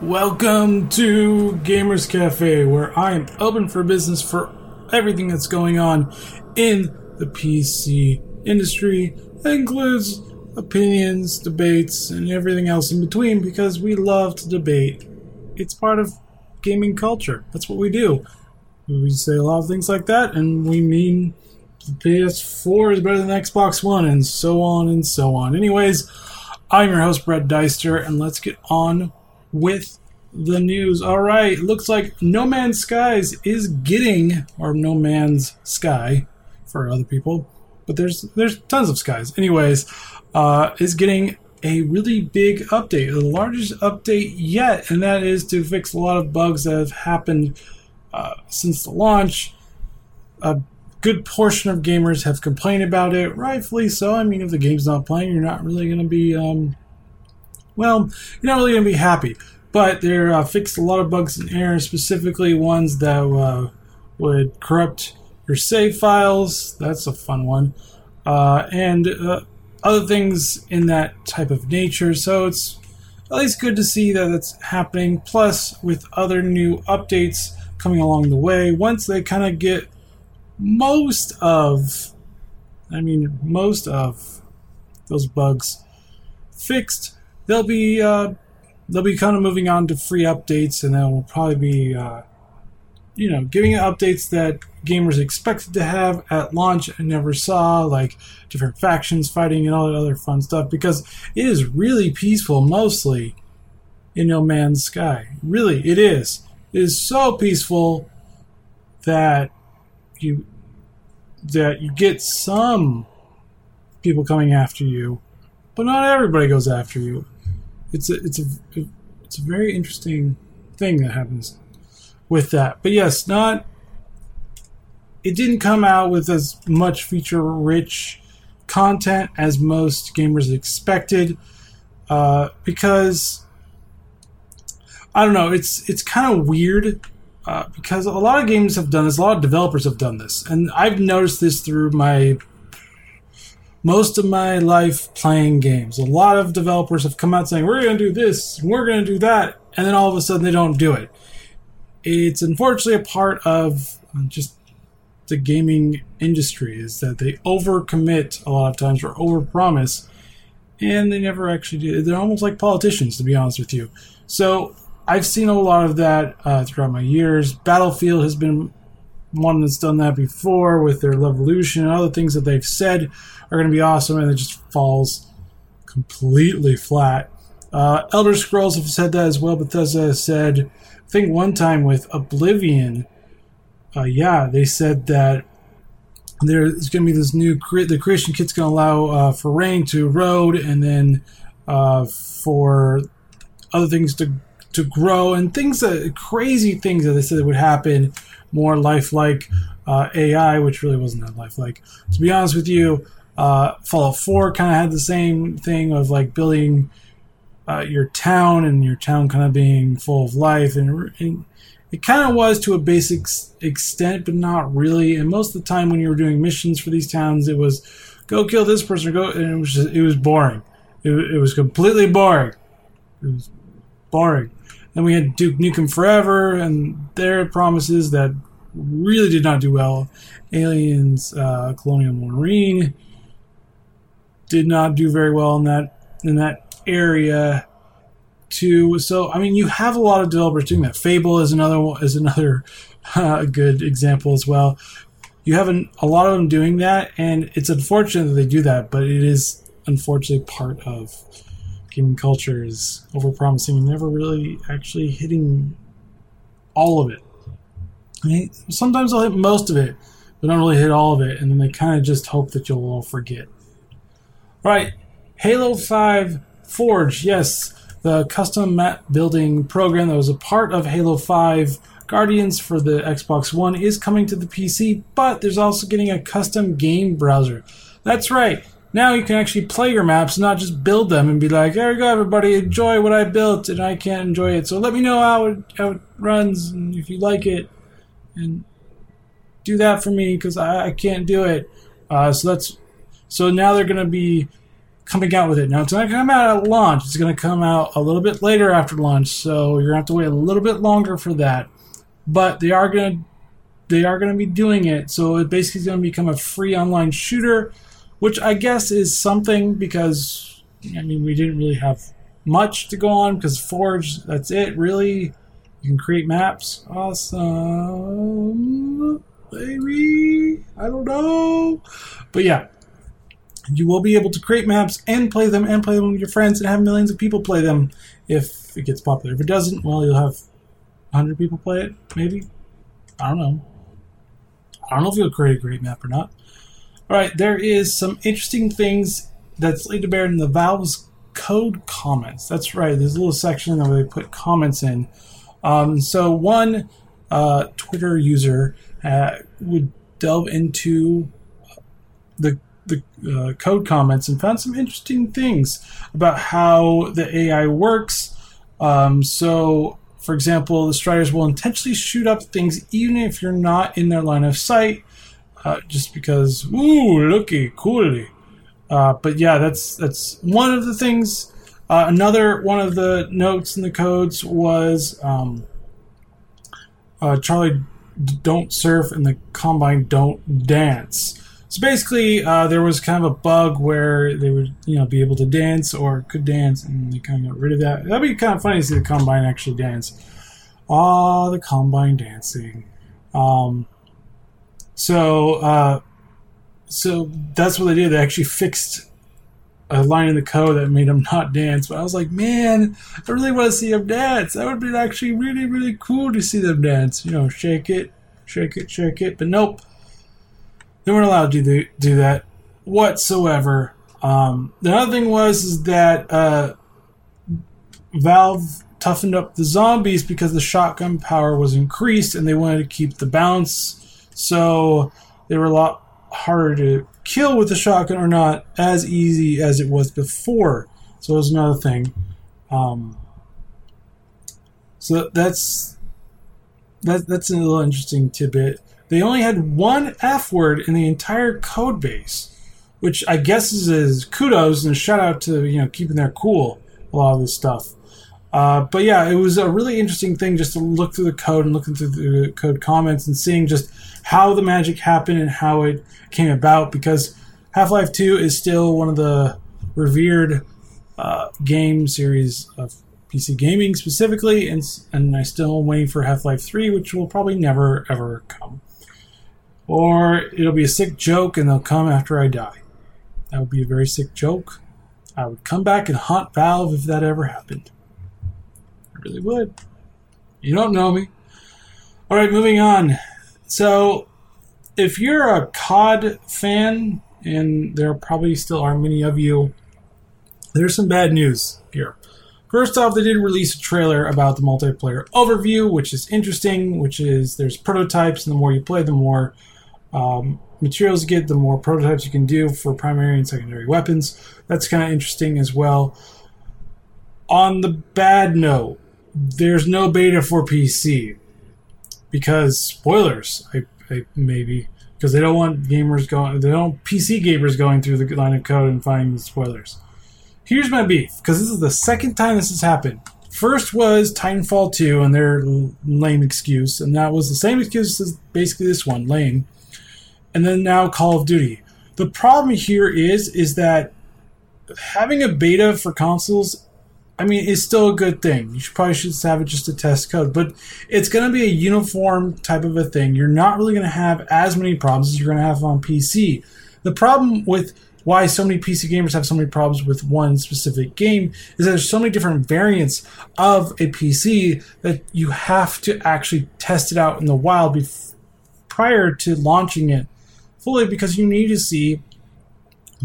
Welcome to Gamers Cafe, where I am open for business for everything that's going on in the PC industry. That includes opinions, debates, and everything else in between because we love to debate. It's part of gaming culture. That's what we do. We say a lot of things like that, and we mean PS4 is better than Xbox One, and so on and so on. Anyways, I'm your host, Brett Deister, and let's get on with the news. All right, looks like No Man's Skies is getting, or No Man's Sky for other people, but there's there's tons of skies. Anyways, uh, is getting a really big update, the largest update yet, and that is to fix a lot of bugs that have happened uh, since the launch. A good portion of gamers have complained about it, rightfully so. I mean, if the game's not playing, you're not really going to be, um, well, you're not really going to be happy. But they're uh, fixed a lot of bugs and errors, specifically ones that uh, would corrupt your save files. That's a fun one. Uh, and uh, other things in that type of nature. So it's at least good to see that it's happening. Plus, with other new updates coming along the way, once they kind of get most of, I mean, most of those bugs fixed, they'll be uh, they'll be kind of moving on to free updates, and they'll probably be, uh, you know, giving updates that gamers expected to have at launch and never saw, like different factions fighting and all that other fun stuff. Because it is really peaceful, mostly in No Man's Sky. Really, it is. It is so peaceful that you that you get some people coming after you, but not everybody goes after you it's a, it's a it's a very interesting thing that happens with that. But yes, not it didn't come out with as much feature rich content as most gamers expected uh, because I don't know it's it's kind of weird uh, because a lot of games have done this a lot of developers have done this and I've noticed this through my most of my life playing games. A lot of developers have come out saying, we're going to do this, we're going to do that, and then all of a sudden they don't do it. It's unfortunately a part of just the gaming industry is that they overcommit a lot of times or overpromise and they never actually do. They're almost like politicians, to be honest with you. So I've seen a lot of that uh, throughout my years. Battlefield has been one that's done that before with their Levolution and other things that they've said are going to be awesome, and it just falls completely flat. Uh, Elder Scrolls have said that as well. Bethesda has said, I think one time with Oblivion, uh, yeah, they said that there's going to be this new the creation kit's going to allow uh, for rain to erode, and then uh, for other things to to grow and things that crazy things that they said would happen more lifelike uh, AI, which really wasn't that lifelike. To be honest with you, uh, Fallout 4 kind of had the same thing of like building uh, your town and your town kind of being full of life, and, and it kind of was to a basic extent, but not really. And most of the time, when you were doing missions for these towns, it was go kill this person, go, and it was just, it was boring. It, it was completely boring. It was boring. Then we had Duke Nukem Forever and their promises that really did not do well. Aliens, uh, Colonial Marine did not do very well in that in that area too. So I mean, you have a lot of developers doing that. Fable is another is another uh, good example as well. You have an, a lot of them doing that, and it's unfortunate that they do that, but it is unfortunately part of gaming culture is overpromising and never really actually hitting all of it. I mean, sometimes they'll hit most of it, but don't really hit all of it, and then they kind of just hope that you'll all forget. Right, Halo 5 Forge, yes, the custom map building program that was a part of Halo 5 Guardians for the Xbox One is coming to the PC, but there's also getting a custom game browser. That's right, now you can actually play your maps, not just build them and be like, there you go, everybody, enjoy what I built, and I can't enjoy it. So let me know how it, how it runs, and if you like it, and do that for me because I, I, can't do it. Uh, so that's so now they're going to be coming out with it. Now, it's not going to come out at launch. It's going to come out a little bit later after launch, so you're going to have to wait a little bit longer for that. But they are going to they are going to be doing it. So it basically is going to become a free online shooter, which I guess is something because I mean we didn't really have much to go on because Forge that's it really. You can create maps. Awesome, maybe I don't know, but yeah, you will be able to create maps and play them and play them with your friends and have millions of people play them if it gets popular. If it doesn't, well, you'll have 100 people play it, maybe. I don't know. I don't know if you'll create a great map or not. All right, there is some interesting things that's laid to bear in the Valve's code comments. That's right. There's a little section where they put comments in. Um, so one uh, Twitter user uh, would delve into the the uh, code comments and found some interesting things about how the AI works. Um, so, for example, the striders will intentionally shoot up things even if you're not in their line of sight, uh, just because, ooh, looky, cooly. Uh, but yeah, that's that's one of the things. Uh, another one of the notes in the codes was um, uh, Charlie don't surf and the Combine don't dance. So basically, uh, there was kind of a bug where they would, you know, be able to dance or could dance, and they kind of got rid of that. That'd be kind of funny to see the combine actually dance. Ah, the combine dancing. Um, so, uh, so that's what they did. They actually fixed a line in the code that made them not dance. But I was like, man, I really want to see them dance. That would be actually really, really cool to see them dance. You know, shake it, shake it, shake it. But nope they weren't allowed to do, do that whatsoever. Um, the other thing was is that uh, Valve toughened up the zombies because the shotgun power was increased, and they wanted to keep the bounce. So they were a lot harder to kill with the shotgun, or not as easy as it was before. So it was another thing. Um, so that's that, that's a little interesting tidbit. They only had one F word in the entire code base, which I guess is, is kudos and a shout out to you know keeping their cool a lot of this stuff. Uh, but yeah, it was a really interesting thing just to look through the code and looking through the code comments and seeing just how the magic happened and how it came about because Half Life 2 is still one of the revered uh, game series of PC gaming specifically, and, and I still am waiting for Half Life 3, which will probably never ever come. Or it'll be a sick joke and they'll come after I die. That would be a very sick joke. I would come back and haunt Valve if that ever happened. I really would. You don't know me. Alright, moving on. So, if you're a COD fan, and there probably still are many of you, there's some bad news here. First off, they did release a trailer about the multiplayer overview, which is interesting, which is there's prototypes, and the more you play, the more um, materials you get, the more prototypes you can do for primary and secondary weapons. That's kind of interesting as well. On the bad note, there's no beta for PC because spoilers, I, I maybe because they don't want gamers going, they don't PC gamers going through the line of code and finding the spoilers. Here's my beef because this is the second time this has happened. First was Titanfall 2 and their lame excuse, and that was the same excuse as basically this one, lame and then now Call of Duty. The problem here is is that having a beta for consoles, I mean, it's still a good thing. You should probably should have it just to test code, but it's going to be a uniform type of a thing. You're not really going to have as many problems as you're going to have on PC. The problem with why so many PC gamers have so many problems with one specific game is that there's so many different variants of a PC that you have to actually test it out in the wild bef- prior to launching it fully because you need to see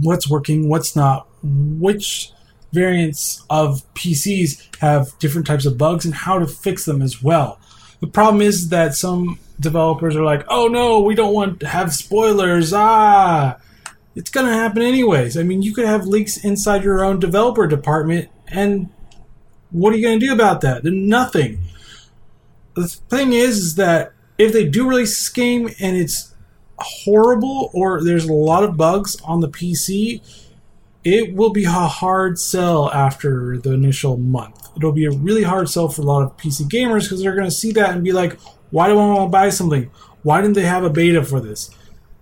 what's working, what's not, which variants of PCs have different types of bugs, and how to fix them as well. The problem is that some developers are like, oh no, we don't want to have spoilers. Ah, it's going to happen anyways. I mean, you could have leaks inside your own developer department, and what are you going to do about that? Nothing. The thing is, is that if they do release this game and it's horrible or there's a lot of bugs on the PC, it will be a hard sell after the initial month. It'll be a really hard sell for a lot of PC gamers because they're going to see that and be like, why do I want to buy something? Why didn't they have a beta for this?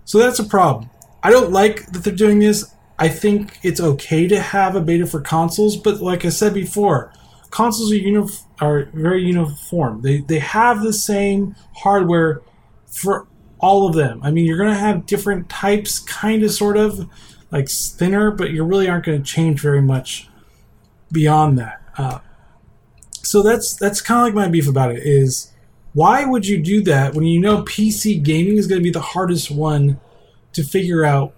So that's a problem. I don't like that they're doing this. I think it's okay to have a beta for consoles, but like I said before, consoles are, uni- are very uniform. They they have the same hardware for all of them. I mean, you're going to have different types, kind of, sort of, like thinner, but you really aren't going to change very much beyond that. Uh, so that's that's kind of like my beef about it is why would you do that when you know PC gaming is going to be the hardest one to figure out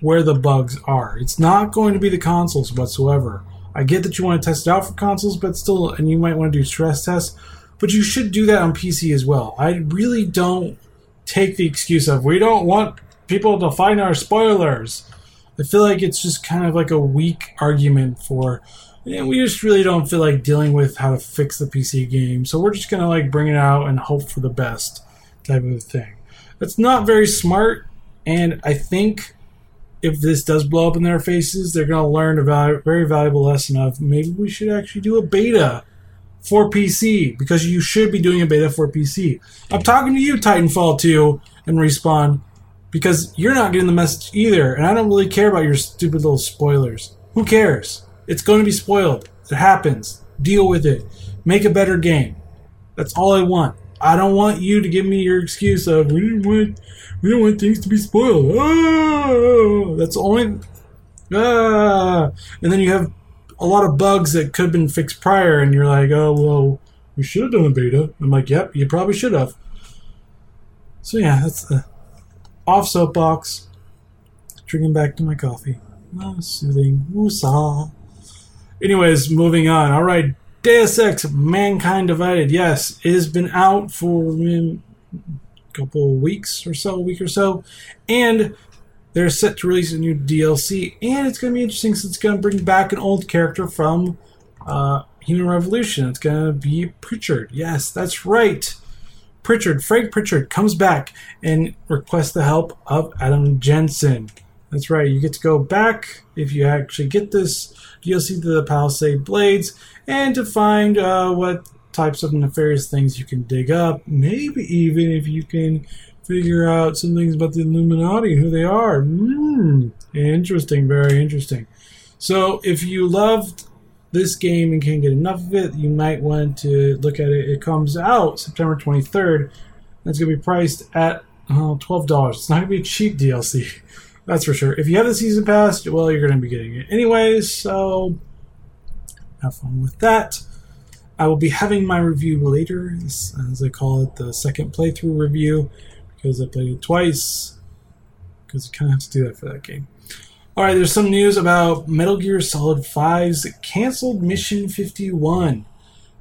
where the bugs are? It's not going to be the consoles whatsoever. I get that you want to test it out for consoles, but still, and you might want to do stress tests, but you should do that on PC as well. I really don't take the excuse of we don't want people to find our spoilers. I feel like it's just kind of like a weak argument for and we just really don't feel like dealing with how to fix the PC game, so we're just gonna like bring it out and hope for the best type of thing. That's not very smart, and I think if this does blow up in their faces, they're gonna learn a very valuable lesson of maybe we should actually do a beta for PC because you should be doing a beta for PC. I'm talking to you, Titanfall 2 and Respawn, because you're not getting the message either, and I don't really care about your stupid little spoilers. Who cares? It's going to be spoiled. It happens. Deal with it. Make a better game. That's all I want. I don't want you to give me your excuse of we didn't want we don't want things to be spoiled. Oh, that's only ah, and then you have a lot of bugs that could have been fixed prior, and you're like, oh well, we should have done a beta. I'm like, yep, you probably should have. So yeah, that's the off soapbox. Drinking back to my coffee. Oh, soothing. Woosah. Anyways, moving on. All right, Deus Ex: Mankind Divided. Yes, it has been out for a couple weeks or so, a week or so, and they're set to release a new DLC, and it's going to be interesting since it's going to bring back an old character from uh, Human Revolution. It's going to be Pritchard. Yes, that's right. Pritchard, Frank Pritchard, comes back and requests the help of Adam Jensen. That's right. You get to go back if you actually get this DLC to the Palisade Blades and to find uh, what types of nefarious things you can dig up. Maybe even if you can figure out some things about the Illuminati and who they are. Mm, interesting. Very interesting. So if you loved this game and can't get enough of it, you might want to look at it. It comes out September 23rd. It's going to be priced at uh, $12. It's not going to be a cheap DLC. That's for sure. If you have the season pass, well, you're going to be getting it anyways. So have fun with that. I will be having my review later, as I call it, the second playthrough review, because I played it twice. Because you kind of have to do that for that game. All right, there's some news about Metal Gear Solid 5's canceled Mission 51.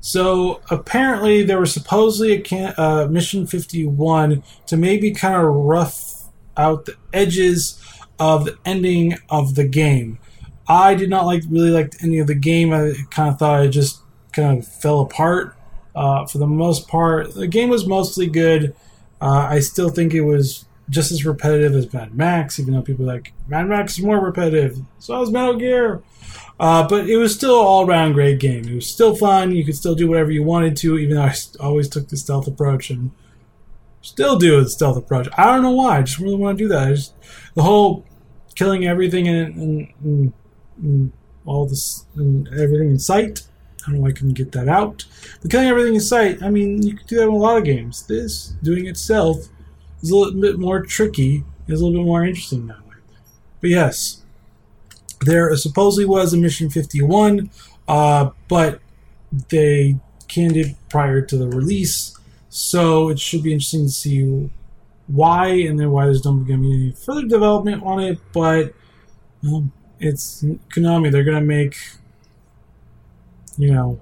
So apparently, there was supposedly a can- uh, Mission 51 to maybe kind of rough out the edges of the ending of the game. I did not like really like ending of the game. I kind of thought it just kind of fell apart. Uh, for the most part, the game was mostly good. Uh, I still think it was just as repetitive as Mad Max, even though people like Mad Max is more repetitive. So is Metal Gear. Uh, but it was still all around great game. It was still fun. You could still do whatever you wanted to, even though I always took the stealth approach and still do the stealth approach. I don't know why. I just really want to do that. Just, the whole killing everything and, all this and everything in sight. I don't know why I couldn't get that out. But killing everything in sight, I mean, you could do that in a lot of games. This, doing it stealth, is a little bit more tricky. It's a little bit more interesting that way. But yes, there supposedly was a Mission 51, uh, but they canned it prior to the release. So it should be interesting to see why and then why there's not going to be any further development on it. But um, it's Konami. They're going to make, you know,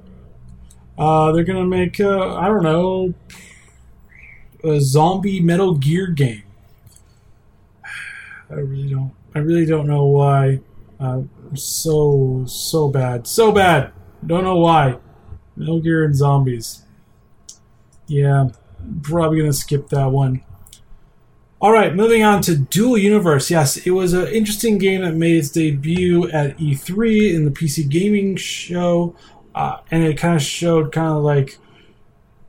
uh, they're going to make, uh, I don't know, a zombie Metal Gear game. I really don't. I really don't know why. Uh, so so bad, so bad. Don't know why. Metal Gear and zombies. Yeah, probably gonna skip that one. All right, moving on to Dual Universe. Yes, it was an interesting game that made its debut at E3 in the PC gaming show, uh, and it kind of showed kind of like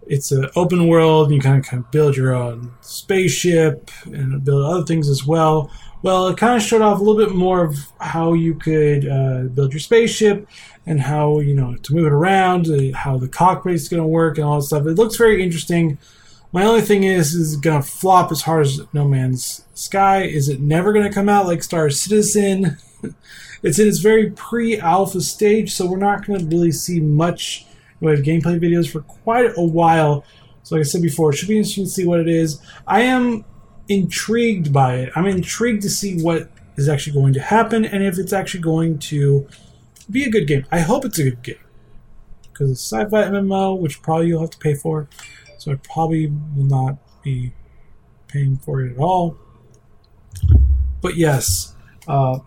it's an open world. And you kind of kind of build your own spaceship and build other things as well. Well, it kind of showed off a little bit more of how you could uh, build your spaceship and how you know to move it around, uh, how the cockpit is going to work, and all that stuff. It looks very interesting. My only thing is, is going to flop as hard as No Man's Sky? Is it never going to come out like Star Citizen? it's in its very pre-alpha stage, so we're not going to really see much we have gameplay videos for quite a while. So, like I said before, it should be interesting to see what it is. I am intrigued by it. I'm intrigued to see what is actually going to happen and if it's actually going to be a good game. I hope it's a good game because it's a sci-fi MMO, which probably you'll have to pay for. So I probably will not be paying for it at all. But yes, uh,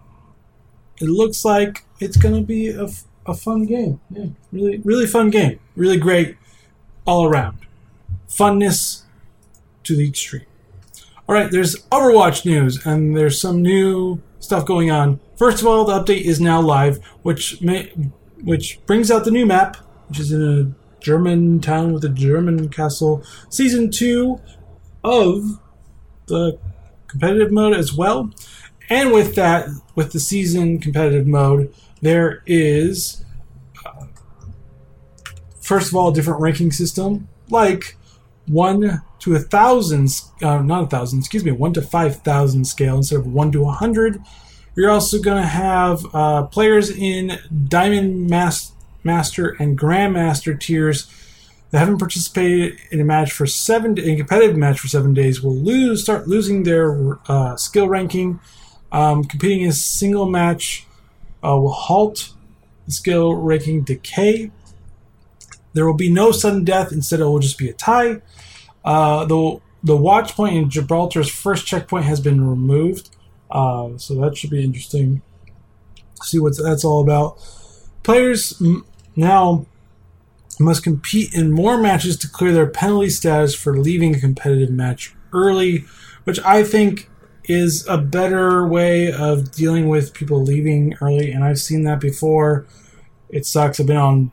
it looks like it's going to be a, a fun game. Yeah, really, really fun game. Really great all around. Funness to the extreme. All right, there's Overwatch news, and there's some new stuff going on. First of all, the update is now live, which may, which brings out the new map, which is in a German town with a German castle. Season two of the competitive mode as well, and with that, with the season competitive mode, there is uh, first of all a different ranking system, like one to a thousand, uh, not a thousand, excuse me, one to five thousand scale instead of one to a hundred. You're also going to have uh, players in Diamond Mas- Master and Grandmaster tiers that haven't participated in a match for seven, in a competitive match for seven days, will lose, start losing their uh, skill ranking. Um, competing in a single match uh, will halt the skill ranking decay. There will be no sudden death. Instead, it will just be a tie. Uh, the the watch point in Gibraltar's first checkpoint has been removed, uh, so that should be interesting. See what that's all about. Players now must compete in more matches to clear their penalty status for leaving a competitive match early, which I think is a better way of dealing with people leaving early. And I've seen that before. It sucks. I've been on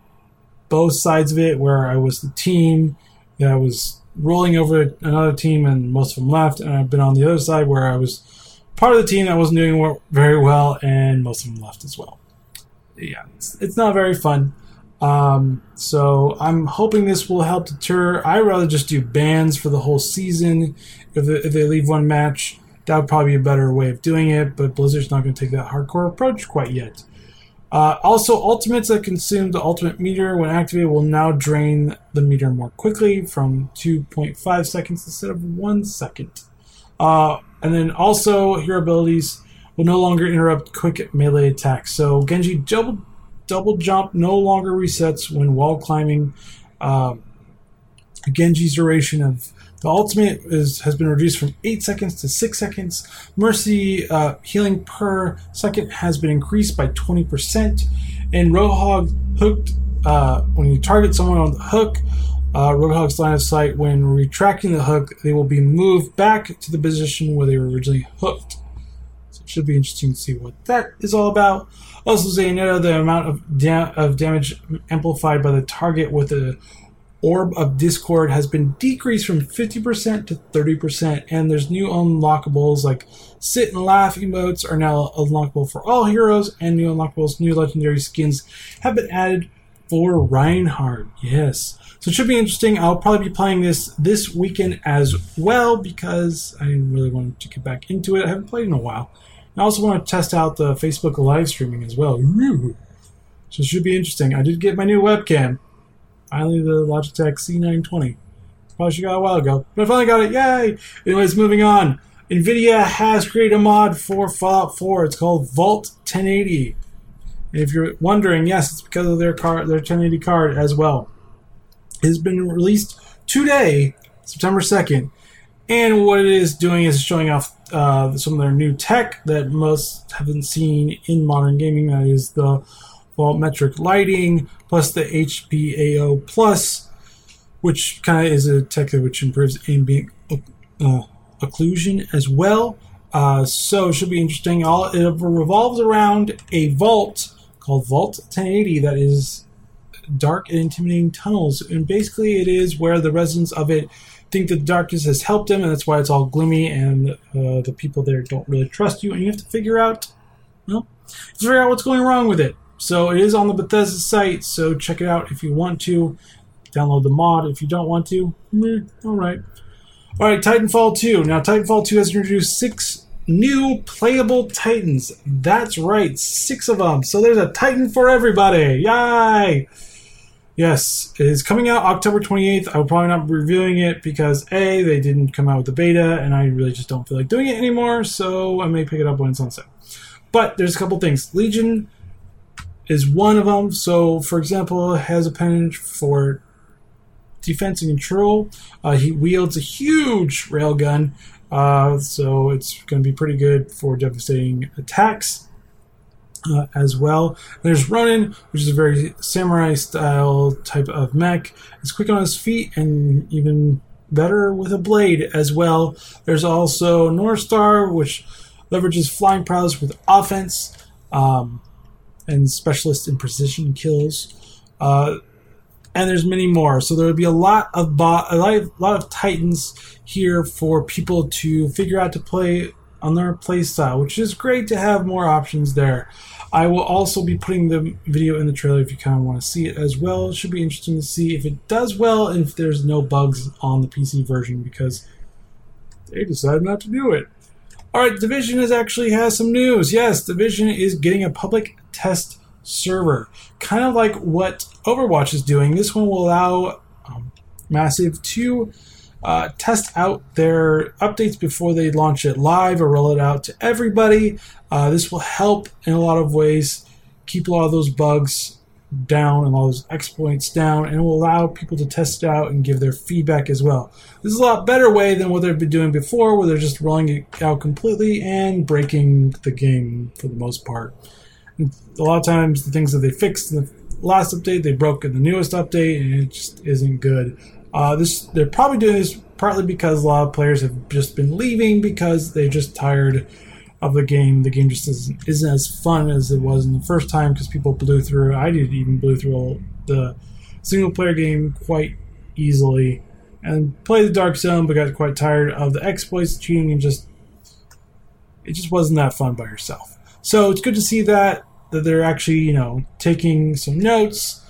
both sides of it where I was the team that was rolling over another team and most of them left. And I've been on the other side where I was part of the team that wasn't doing very well and most of them left as well. Yeah, it's, it's not very fun. Um, so I'm hoping this will help deter. I'd rather just do bans for the whole season. If they, if they leave one match, that would probably be a better way of doing it. But Blizzard's not going to take that hardcore approach quite yet. Uh, also, ultimates that consume the ultimate meter when activated will now drain the meter more quickly from 2.5 seconds instead of 1 second. Uh, and then also, hero abilities will no longer interrupt quick melee attacks. So, Genji double, double jump no longer resets when wall climbing. Uh, Genji's duration of the ultimate is has been reduced from 8 seconds to 6 seconds. Mercy uh, healing per second has been increased by 20%. And Roadhog hooked, uh, when you target someone on the hook, uh, Roadhog's line of sight, when retracting the hook, they will be moved back to the position where they were originally hooked. So it should be interesting to see what that is all about. Also, Zenyatta, the amount of, da- of damage amplified by the target with a Orb of Discord has been decreased from 50% to 30%, and there's new unlockables like Sit and Laugh emotes are now unlockable for all heroes, and new unlockables, new legendary skins have been added for Reinhardt. Yes. So it should be interesting. I'll probably be playing this this weekend as well because I really wanted to get back into it. I haven't played in a while. I also want to test out the Facebook live streaming as well. So it should be interesting. I did get my new webcam. Finally, the Logitech C920. Probably should got a while ago, but I finally got it. Yay! Anyways, moving on. NVIDIA has created a mod for Fallout 4. It's called Vault 1080. And if you're wondering, yes, it's because of their card, their 1080 card as well. It has been released today, September 2nd. And what it is doing is showing off uh, some of their new tech that most haven't seen in modern gaming. That is the metric lighting, plus the HBAO plus, which kind of is a tech which improves ambient uh, occlusion as well. Uh, so it should be interesting. All it revolves around a vault called Vault 1080 that is dark and intimidating tunnels, and basically it is where the residents of it think the darkness has helped them, and that's why it's all gloomy, and uh, the people there don't really trust you, and you have to figure out, well, figure out what's going wrong with it. So it is on the Bethesda site, so check it out if you want to. Download the mod if you don't want to. all right. All right, Titanfall 2. Now, Titanfall 2 has introduced six new playable Titans. That's right, six of them. So there's a Titan for everybody. Yay! Yes, it is coming out October 28th. I will probably not be reviewing it because A, they didn't come out with the beta, and I really just don't feel like doing it anymore, so I may pick it up when it's on sale. But there's a couple things. Legion is one of them. So, for example, has a pennant for defense and control. Uh, he wields a huge railgun, uh, so it's going to be pretty good for devastating attacks uh, as well. There's Ronin, which is a very samurai style type of mech. It's quick on his feet and even better with a blade as well. There's also North Star, which leverages flying prowess with offense um, and specialist in precision kills. Uh, and there's many more. So there would be a lot of bo- a lot of, lot of titans here for people to figure out to play on their playstyle, which is great to have more options there. I will also be putting the video in the trailer if you kind of want to see it as well. It should be interesting to see if it does well and if there's no bugs on the PC version because they decided not to do it. All right, Division is actually has some news. Yes, Division is getting a public test server, kind of like what Overwatch is doing. This one will allow um, Massive to uh, test out their updates before they launch it live or roll it out to everybody. Uh, this will help in a lot of ways keep a lot of those bugs down and all those exploits down, and will allow people to test it out and give their feedback as well. This is a lot better way than what they've been doing before, where they're just rolling it out completely and breaking the game for the most part. A lot of times, the things that they fixed in the last update, they broke in the newest update, and it just isn't good. Uh, this they're probably doing this partly because a lot of players have just been leaving because they're just tired of the game. The game just isn't, isn't as fun as it was in the first time because people blew through. I did even blew through the single player game quite easily and played the Dark Zone, but got quite tired of the exploits, cheating, and just it just wasn't that fun by yourself. So it's good to see that that they're actually you know taking some notes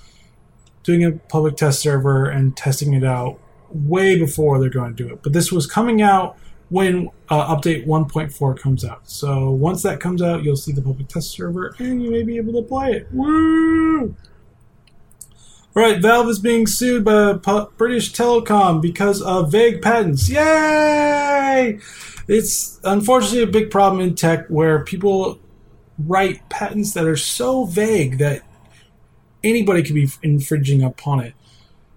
doing a public test server and testing it out way before they're going to do it. But this was coming out when uh, update 1.4 comes out. So once that comes out, you'll see the public test server and you may be able to play it. Woo! All right, Valve is being sued by British Telecom because of vague patents. Yay! It's unfortunately a big problem in tech where people write patents that are so vague that anybody could be infringing upon it.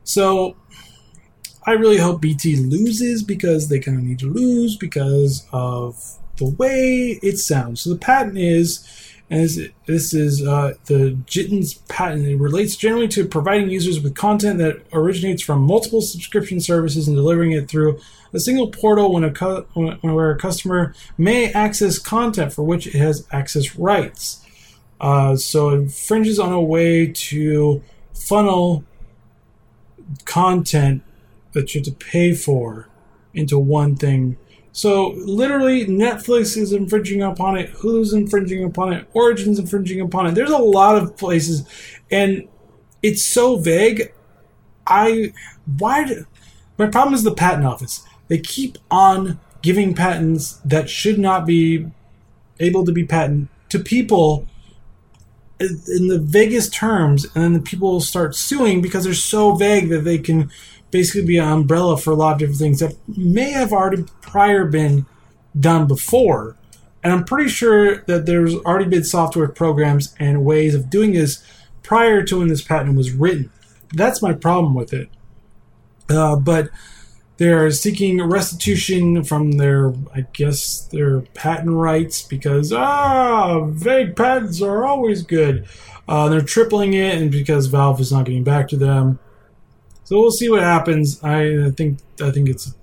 So I really hope BT loses because they kind of need to lose because of the way it sounds. So the patent is, as this is uh, the JITTENS patent. It relates generally to providing users with content that originates from multiple subscription services and delivering it through a single portal when a cu- when, where a customer may access content for which it has access rights. Uh, so it infringes on a way to funnel content that you have to pay for into one thing. So literally, Netflix is infringing upon it, Hulu's infringing upon it, Origin's infringing upon it. There's a lot of places, and it's so vague. I why do, my problem is the patent office. They keep on giving patents that should not be able to be patent to people in the vaguest terms, and then the people start suing because they're so vague that they can basically be an umbrella for a lot of different things that may have already prior been done before. And I'm pretty sure that there's already been software programs and ways of doing this prior to when this patent was written. That's my problem with it. Uh, but they're seeking restitution from their, I guess, their patent rights because, ah, vague patents are always good. Uh, they're tripling it, and because Valve is not getting back to them. So we'll see what happens. I think I think it's a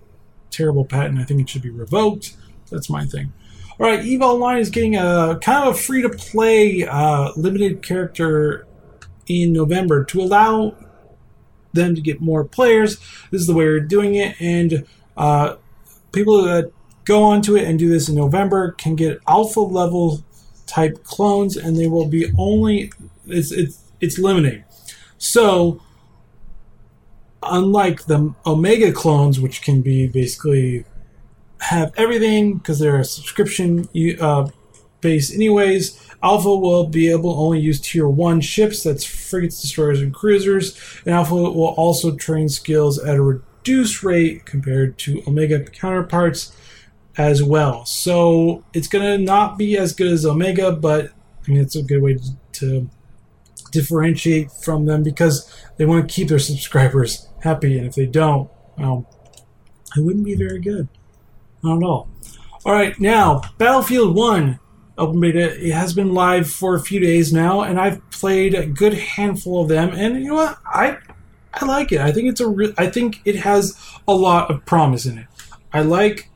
terrible patent. I think it should be revoked. That's my thing. All right, Eve Online is getting a kind of a free to play uh, limited character in November to allow them to get more players. This is the way we're doing it, and uh, people that go onto it and do this in November can get alpha level type clones, and they will be only it's it's it's limiting. So unlike the Omega clones, which can be basically have everything because they're a subscription uh, base, anyways. Alpha will be able to only use tier one ships, that's frigates, destroyers, and cruisers. And Alpha will also train skills at a reduced rate compared to Omega counterparts as well. So it's gonna not be as good as Omega, but I mean it's a good way to, to differentiate from them because they want to keep their subscribers happy, and if they don't, well, it wouldn't be very good. Not at all. All right, now Battlefield One open beta. It has been live for a few days now, and I've played a good handful of them. And you know what? I I like it. I think it's a. Re- I think it has a lot of promise in it. I like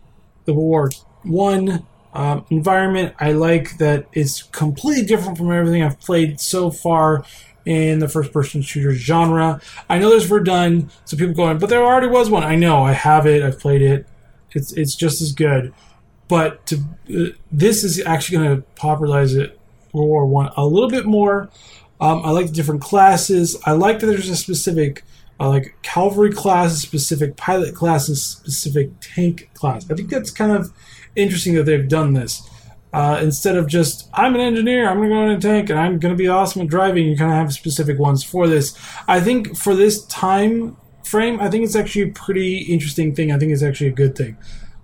the War One um, environment. I like that it's completely different from everything I've played so far in the first person shooter genre. I know there's Verdun, so people going, but there already was one. I know, I have it, I've played it. It's it's just as good, but to uh, this is actually going to popularize it World War One a little bit more. Um, I like the different classes. I like that there's a specific uh, like cavalry class, specific pilot classes, specific tank class. I think that's kind of interesting that they've done this. Uh, instead of just I'm an engineer, I'm going to go in a tank, and I'm going to be awesome at driving. You kind of have specific ones for this. I think for this time frame, I think it's actually a pretty interesting thing. I think it's actually a good thing.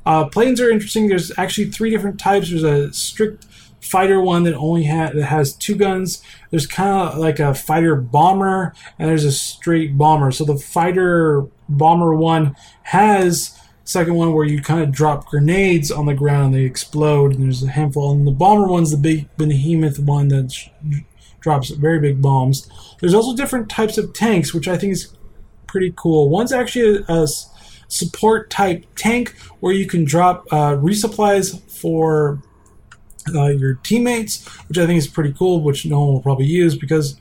Uh, planes are interesting. There's actually three different types. There's a strict fighter one that only ha- that has two guns. There's kind of like a fighter bomber, and there's a straight bomber. So the fighter bomber one has second one where you kind of drop grenades on the ground and they explode, and there's a handful. And the bomber one's the big behemoth one that sh- drops very big bombs. There's also different types of tanks, which I think is pretty cool. One's actually a, a support type tank where you can drop uh, resupplies for uh, your teammates, which I think is pretty cool, which no one will probably use because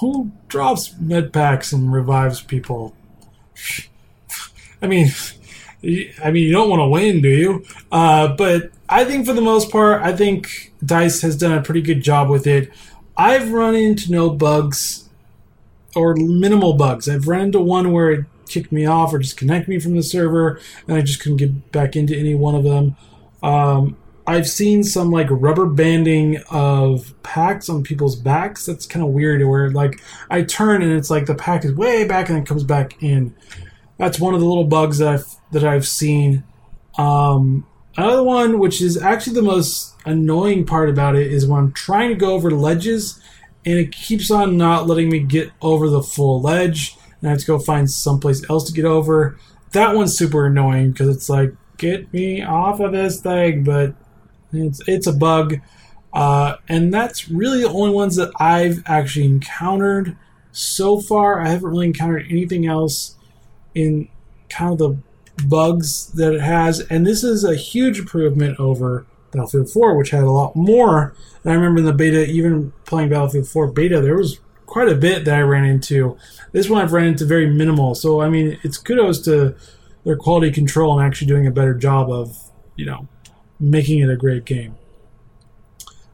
who drops med packs and revives people? I mean, I mean, you don't want to win, do you? Uh, but I think for the most part, I think Dice has done a pretty good job with it. I've run into no bugs or minimal bugs. I've run into one where it kicked me off or disconnected me from the server, and I just couldn't get back into any one of them. Um, I've seen some like rubber banding of packs on people's backs. That's kind of weird. Where like I turn and it's like the pack is way back and then comes back in. That's one of the little bugs that I've that I've seen. Um, another one, which is actually the most annoying part about it, is when I'm trying to go over ledges and it keeps on not letting me get over the full ledge, and I have to go find someplace else to get over. That one's super annoying because it's like, get me off of this thing, but it's it's a bug, uh, and that's really the only ones that I've actually encountered so far. I haven't really encountered anything else in kind of the bugs that it has, and this is a huge improvement over Battlefield 4, which had a lot more. And I remember in the beta, even playing Battlefield 4 beta, there was quite a bit that I ran into. This one I've ran into very minimal. So, I mean, it's kudos to their quality control and actually doing a better job of, you know, making it a great game.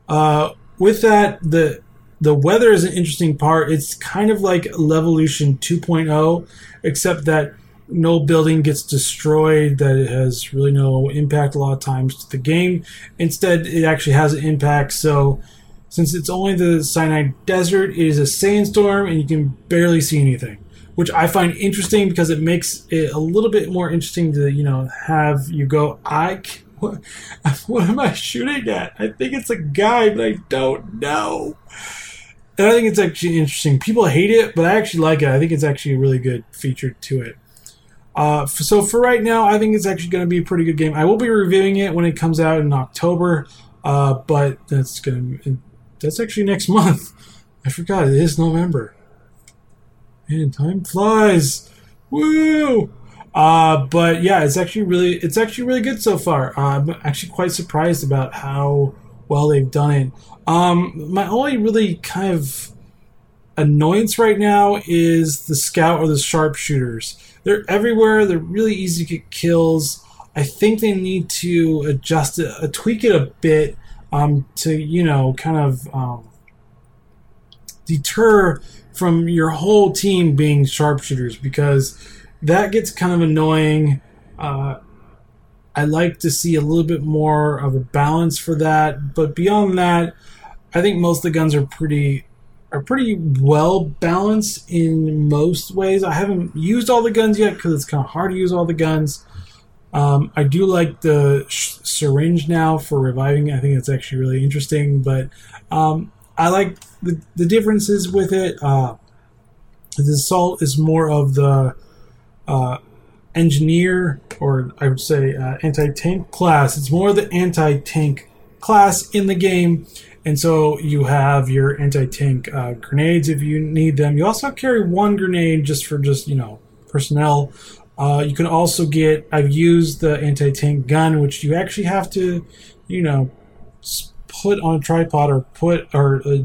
Uh, with that, the the weather is an interesting part. It's kind of like Levolution 2.0, except that no building gets destroyed, that it has really no impact a lot of times to the game. Instead, it actually has an impact. So, since it's only the Sinai Desert, it is a sandstorm and you can barely see anything, which I find interesting because it makes it a little bit more interesting to, you know, have you go, I. What, what am I shooting at? I think it's a guy, but I don't know. And I think it's actually interesting. People hate it, but I actually like it. I think it's actually a really good feature to it. Uh, so for right now, I think it's actually going to be a pretty good game. I will be reviewing it when it comes out in October, uh, but that's going to that's actually next month. I forgot it is November. Man, time flies. Woo! Uh, but yeah, it's actually really it's actually really good so far. I'm actually quite surprised about how well they've done it. Um, my only really kind of annoyance right now is the scout or the sharpshooters. They're everywhere. They're really easy to get kills. I think they need to adjust it, uh, tweak it a bit um, to you know kind of um, deter from your whole team being sharpshooters because that gets kind of annoying. Uh, I like to see a little bit more of a balance for that, but beyond that, I think most of the guns are pretty are pretty well balanced in most ways. I haven't used all the guns yet because it's kind of hard to use all the guns. Um, I do like the sh- syringe now for reviving. I think it's actually really interesting, but um, I like the, the differences with it. Uh, the assault is more of the uh, engineer, or I would say uh, anti tank class. It's more the anti tank class in the game. And so you have your anti tank uh, grenades if you need them. You also carry one grenade just for just, you know, personnel. Uh, you can also get, I've used the anti tank gun, which you actually have to, you know, put on a tripod or put, or uh,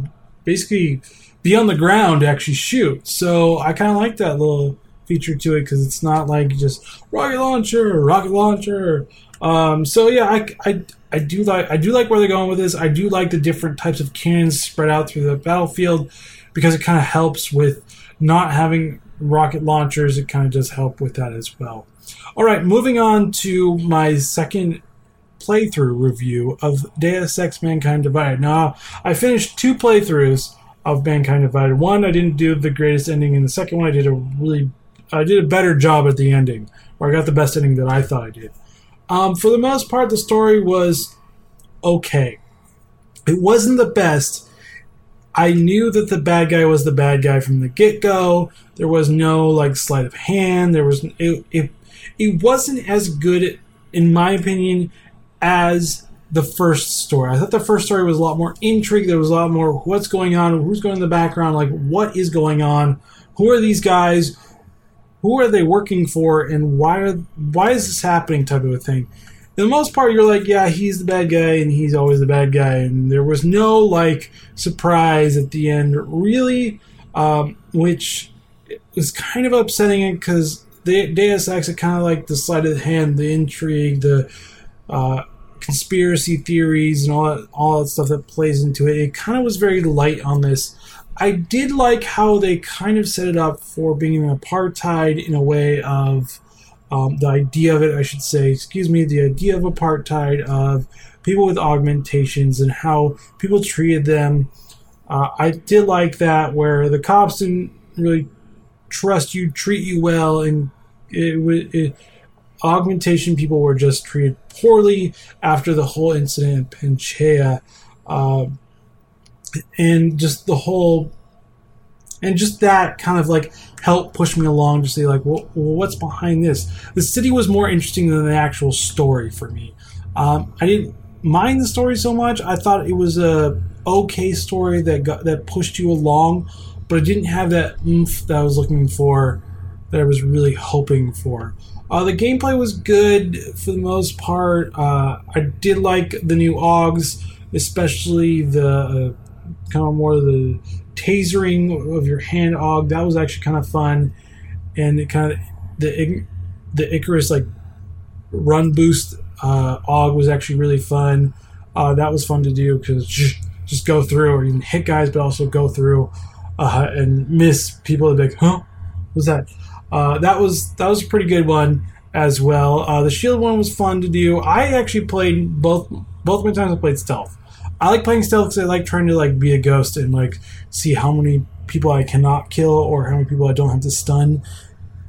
basically be on the ground to actually shoot. So I kind of like that little feature to it because it's not like just rocket launcher, rocket launcher. Um, so yeah, I, I, I do like I do like where they're going with this. I do like the different types of cannons spread out through the battlefield because it kind of helps with not having rocket launchers. It kind of does help with that as well. All right, moving on to my second playthrough review of Deus Ex Mankind Divided. Now, I finished two playthroughs of Mankind Divided. One, I didn't do the greatest ending, and the second one, I did a really I did a better job at the ending, where I got the best ending that I thought I did. Um, for the most part, the story was okay. It wasn't the best. I knew that the bad guy was the bad guy from the get go. There was no like sleight of hand. There was it. It, it wasn't as good, in my opinion, as the first story. I thought the first story was a lot more intrigue. There was a lot more what's going on, who's going in the background, like what is going on, who are these guys, who are they working for and why are why is this happening type of a thing. For the most part you're like yeah he's the bad guy and he's always the bad guy and there was no like surprise at the end really um, which was kind of upsetting because Deus Ex is kind of like the sleight of the hand the intrigue the uh, conspiracy theories and all that all that stuff that plays into it. It kind of was very light on this I did like how they kind of set it up for being an apartheid in a way of um, the idea of it, I should say, excuse me, the idea of apartheid of people with augmentations and how people treated them. Uh, I did like that where the cops didn't really trust you, treat you well, and it, it augmentation people were just treated poorly after the whole incident in Panchaea. Uh, and just the whole and just that kind of like helped push me along to say like well, what's behind this? The city was more interesting than the actual story for me. Um, i didn't mind the story so much. I thought it was a okay story that got that pushed you along but it didn't have that oomph that i was looking for that i was really hoping for. Uh, the gameplay was good for the most part. Uh, i did like the new augs especially the uh, kind of more of the tasering of your hand aug. That was actually kind of fun, and it kind of the the Icarus like run boost uh, aug was actually really fun. Uh, that was fun to do because just, go through or even hit guys, but also go through uh, and miss people. That like, huh, what's that? Uh, that was that was a pretty good one as well. Uh, the shield one was fun to do. I actually played both both my times I played stealth. I like playing stealth because I like trying to like be a ghost and like see how many people I cannot kill or how many people I don't have to stun.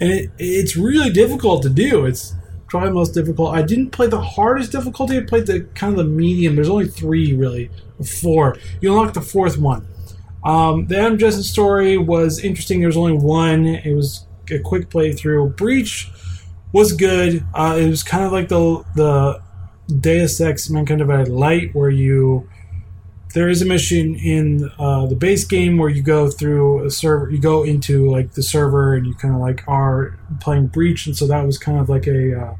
And it, it's really difficult to do. It's probably most difficult. I didn't play the hardest difficulty. I played the kind of the medium. There's only three really, four. You unlock the fourth one. Um, the Adam Jensen story was interesting. There was only one. It was a quick playthrough. Breach was good. Uh, it was kind of like the the Deus Ex Mankind Divided Light, where you there is a mission in uh, the base game where you go through a server, you go into like the server, and you kind of like are playing Breach, and so that was kind of like a uh,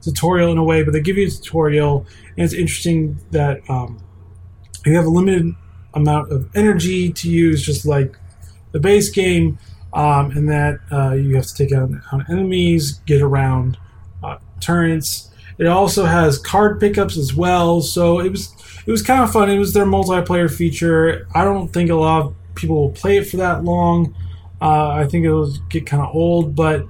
tutorial in a way. But they give you a tutorial, and it's interesting that um, you have a limited amount of energy to use, just like the base game, um, and that uh, you have to take out, out enemies, get around uh, turrets. It also has card pickups as well, so it was it was kind of fun. It was their multiplayer feature. I don't think a lot of people will play it for that long. Uh, I think it'll get kind of old, but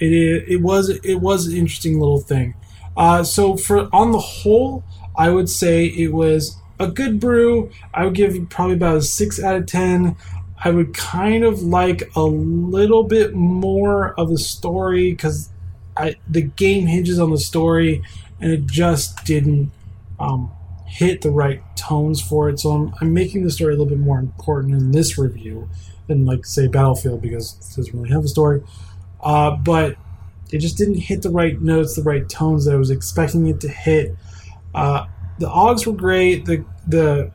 it it was it was an interesting little thing. Uh, so for on the whole, I would say it was a good brew. I would give probably about a six out of ten. I would kind of like a little bit more of a story because the game hinges on the story, and it just didn't um, hit the right tones for it. So I'm, I'm making the story a little bit more important in this review than like say Battlefield because it doesn't really have a story. Uh, but it just didn't hit the right notes, the right tones that I was expecting it to hit. Uh, the Augs were great. The the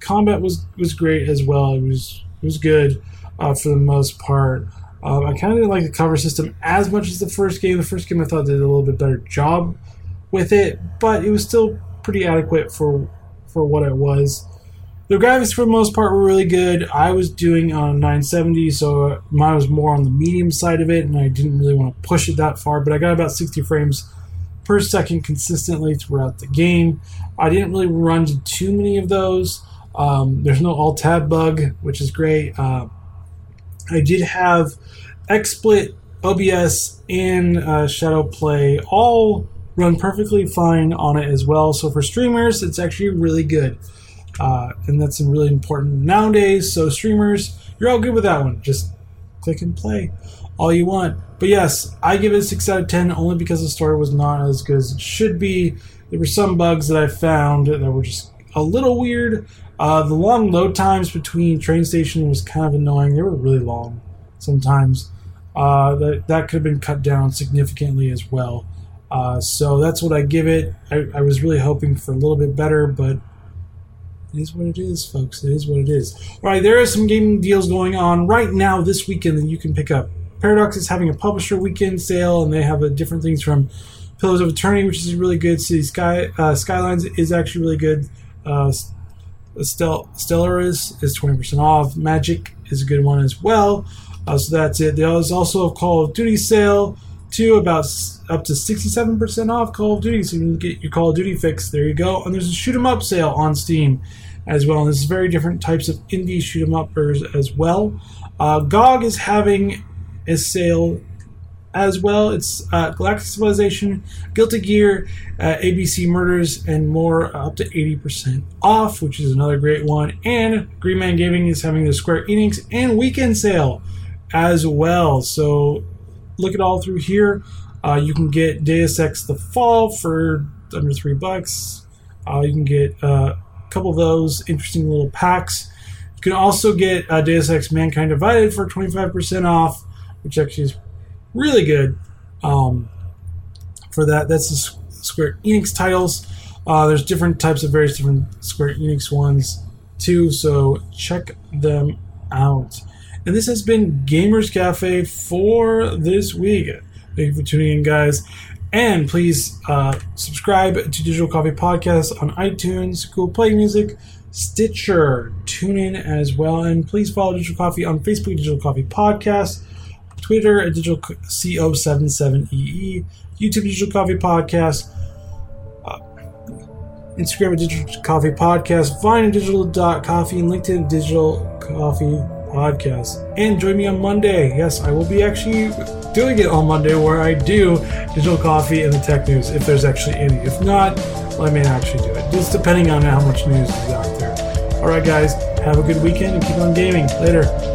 combat was was great as well. It was it was good uh, for the most part. Um, I kind of didn't like the cover system as much as the first game. The first game I thought did a little bit better job with it, but it was still pretty adequate for for what it was. The graphics for the most part were really good. I was doing on 970, so mine was more on the medium side of it, and I didn't really want to push it that far. But I got about 60 frames per second consistently throughout the game. I didn't really run into too many of those. Um, there's no alt tab bug, which is great. Uh, I did have XSplit, OBS, and uh, Shadow Play all run perfectly fine on it as well. So for streamers, it's actually really good. Uh, and that's really important nowadays. So streamers, you're all good with that one. Just click and play all you want. But yes, I give it a 6 out of 10 only because the story was not as good as it should be. There were some bugs that I found that were just a little weird. Uh, the long load times between train stations was kind of annoying. They were really long sometimes. Uh, that, that could have been cut down significantly as well. Uh, so that's what I give it. I, I, was really hoping for a little bit better, but it is what it is, folks. It is what it is. All right, there are some gaming deals going on right now this weekend that you can pick up. Paradox is having a publisher weekend sale, and they have uh, different things from Pillars of Eternity, which is really good. City Sky uh, Skylines is actually really good. Uh, Stel- Stellaris is twenty percent off. Magic is a good one as well. Uh, so that's it. There's also a Call of Duty sale too about up to 67% off Call of Duty, so you can get your Call of Duty fix. There you go. And there's a shoot 'em up sale on Steam as well. And this is very different types of indie shoot 'em uppers as well. Uh, GOG is having a sale as well. It's uh, Galactic Civilization, Guilty Gear, uh, ABC Murders, and more uh, up to 80% off, which is another great one. And Green Man Gaming is having the Square Enix and weekend sale as well. So look at all through here. Uh, you can get Deus Ex The Fall for under three bucks. Uh, you can get uh, a couple of those interesting little packs. You can also get uh, Deus Ex Mankind Divided for 25% off, which actually is really good um, for that. That's the Square Enix titles. Uh, there's different types of various different Square Enix ones too, so check them out. And this has been Gamers Cafe for this week. Thank you for tuning in, guys. And please uh, subscribe to Digital Coffee Podcast on iTunes, Google Play Music, Stitcher, tune in as well. And please follow Digital Coffee on Facebook, Digital Coffee Podcast, Twitter at Digital CO77EE, YouTube Digital Coffee Podcast, uh, Instagram at Digital Coffee Podcast, Vine at Digital Coffee, and LinkedIn Digital Coffee podcast. And join me on Monday. Yes, I will be actually doing it on Monday where I do digital coffee and the tech news if there's actually any. If not, well, I may actually do it. Just depending on how much news is out there. All right, guys, have a good weekend and keep on gaming. Later.